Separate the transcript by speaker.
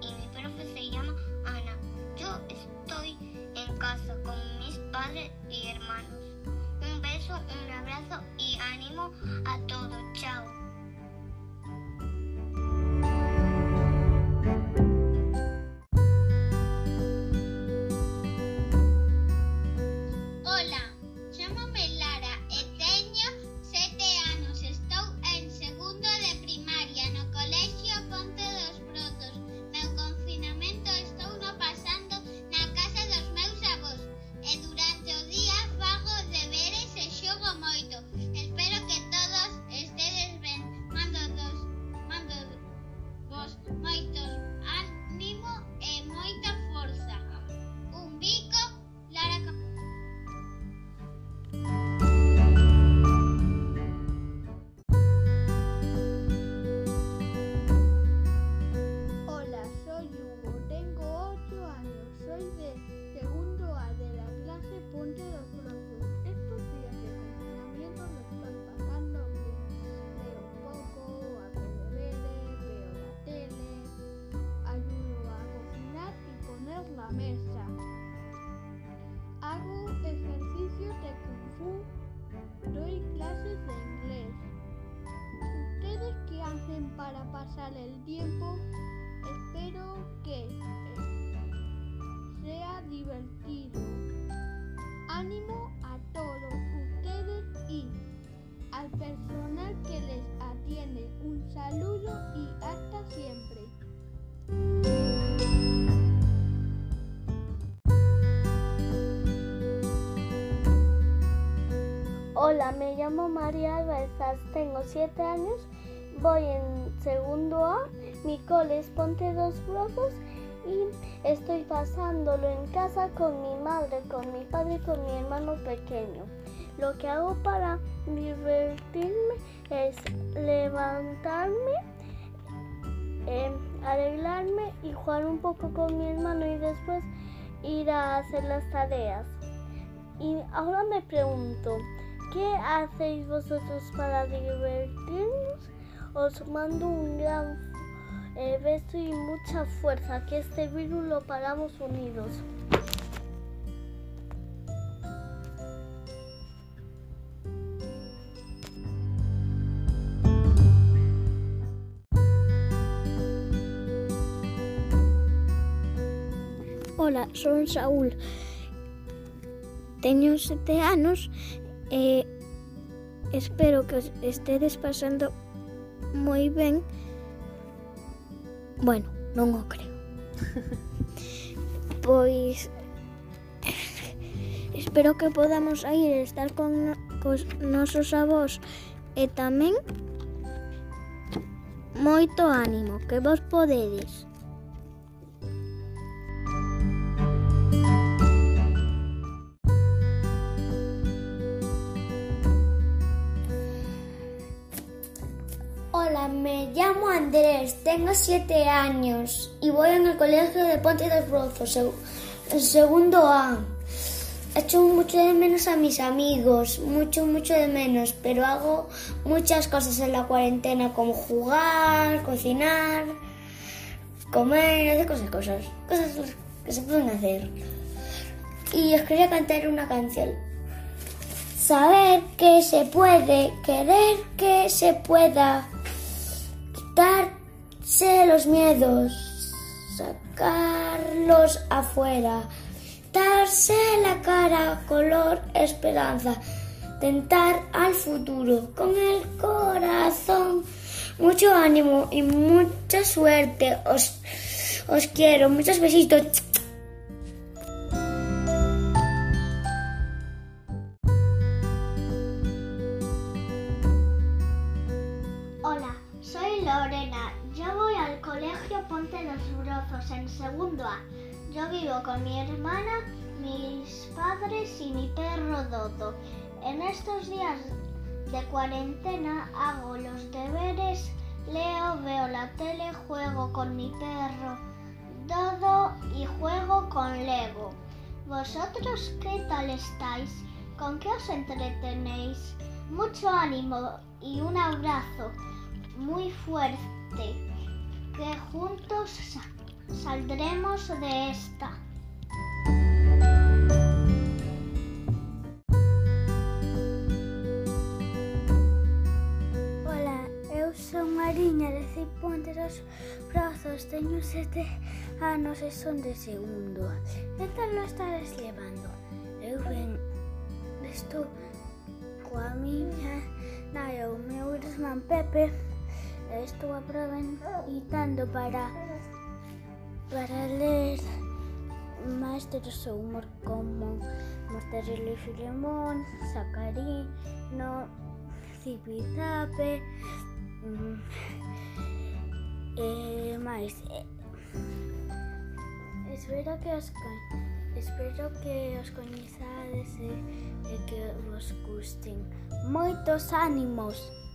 Speaker 1: Y mi profe se llama Ana. Yo estoy en casa con mis
Speaker 2: padres y hermanos. Un beso, un abrazo y ánimo a todos. Chao.
Speaker 3: El tiempo. Espero que sea divertido. Ánimo a todos ustedes y al personal que les atiende. Un saludo y hasta siempre.
Speaker 4: Hola, me llamo María Álvarez, tengo siete años voy en segundo A, mi cole es Ponte dos Brozos y estoy pasándolo en casa con mi madre, con mi padre y con mi hermano pequeño. Lo que hago para divertirme es levantarme, em, arreglarme y jugar un poco con mi hermano y después ir a hacer las tareas. Y ahora me pregunto, ¿qué hacéis vosotros para divertirnos? Os mando un gran eh, beso y mucha fuerza, que este virus lo paramos unidos.
Speaker 5: Hola, soy Saúl. Tengo 7 años. Eh, espero que os estéis pasando moi ben Bueno, non o creo. Pois Espero que podamos ir e estar con, cos nosos avós e tamén moito ánimo, que vos podedes.
Speaker 6: Andrés, tengo siete años y voy en el colegio de Ponte de Brozos, segundo A. Echo mucho de menos a mis amigos, mucho, mucho de menos, pero hago muchas cosas en la cuarentena, como jugar, cocinar, comer, hacer cosas, cosas, cosas que se pueden hacer. Y os quería cantar una canción. Saber que se puede, querer que se pueda Darse los miedos, sacarlos afuera, darse la cara color esperanza, tentar al futuro con el corazón. Mucho ánimo y mucha suerte. Os, os quiero. Muchos besitos.
Speaker 7: En segundo A. Yo vivo con mi hermana, mis padres y mi perro Dodo. En estos días de cuarentena hago los deberes, leo, veo la tele, juego con mi perro Dodo y juego con Lego. ¿Vosotros qué tal estáis? ¿Con qué os entretenéis? Mucho ánimo y un abrazo muy fuerte, que juntos saldremos de esta.
Speaker 5: Hola, eu son Mariña de Cip Ponte dos Brazos, teño sete anos e son de segundo. E tal lo estarás levando? Eu ven, estou coa miña nai o meu irmán Pepe estou aproveitando para para ler máis do humor como Mortadelo e Filemón, Sacarino, Zipizape, mm, eh, e máis. E, eh. espero que os espero que os coñezades e, e que vos gusten. Moitos ánimos!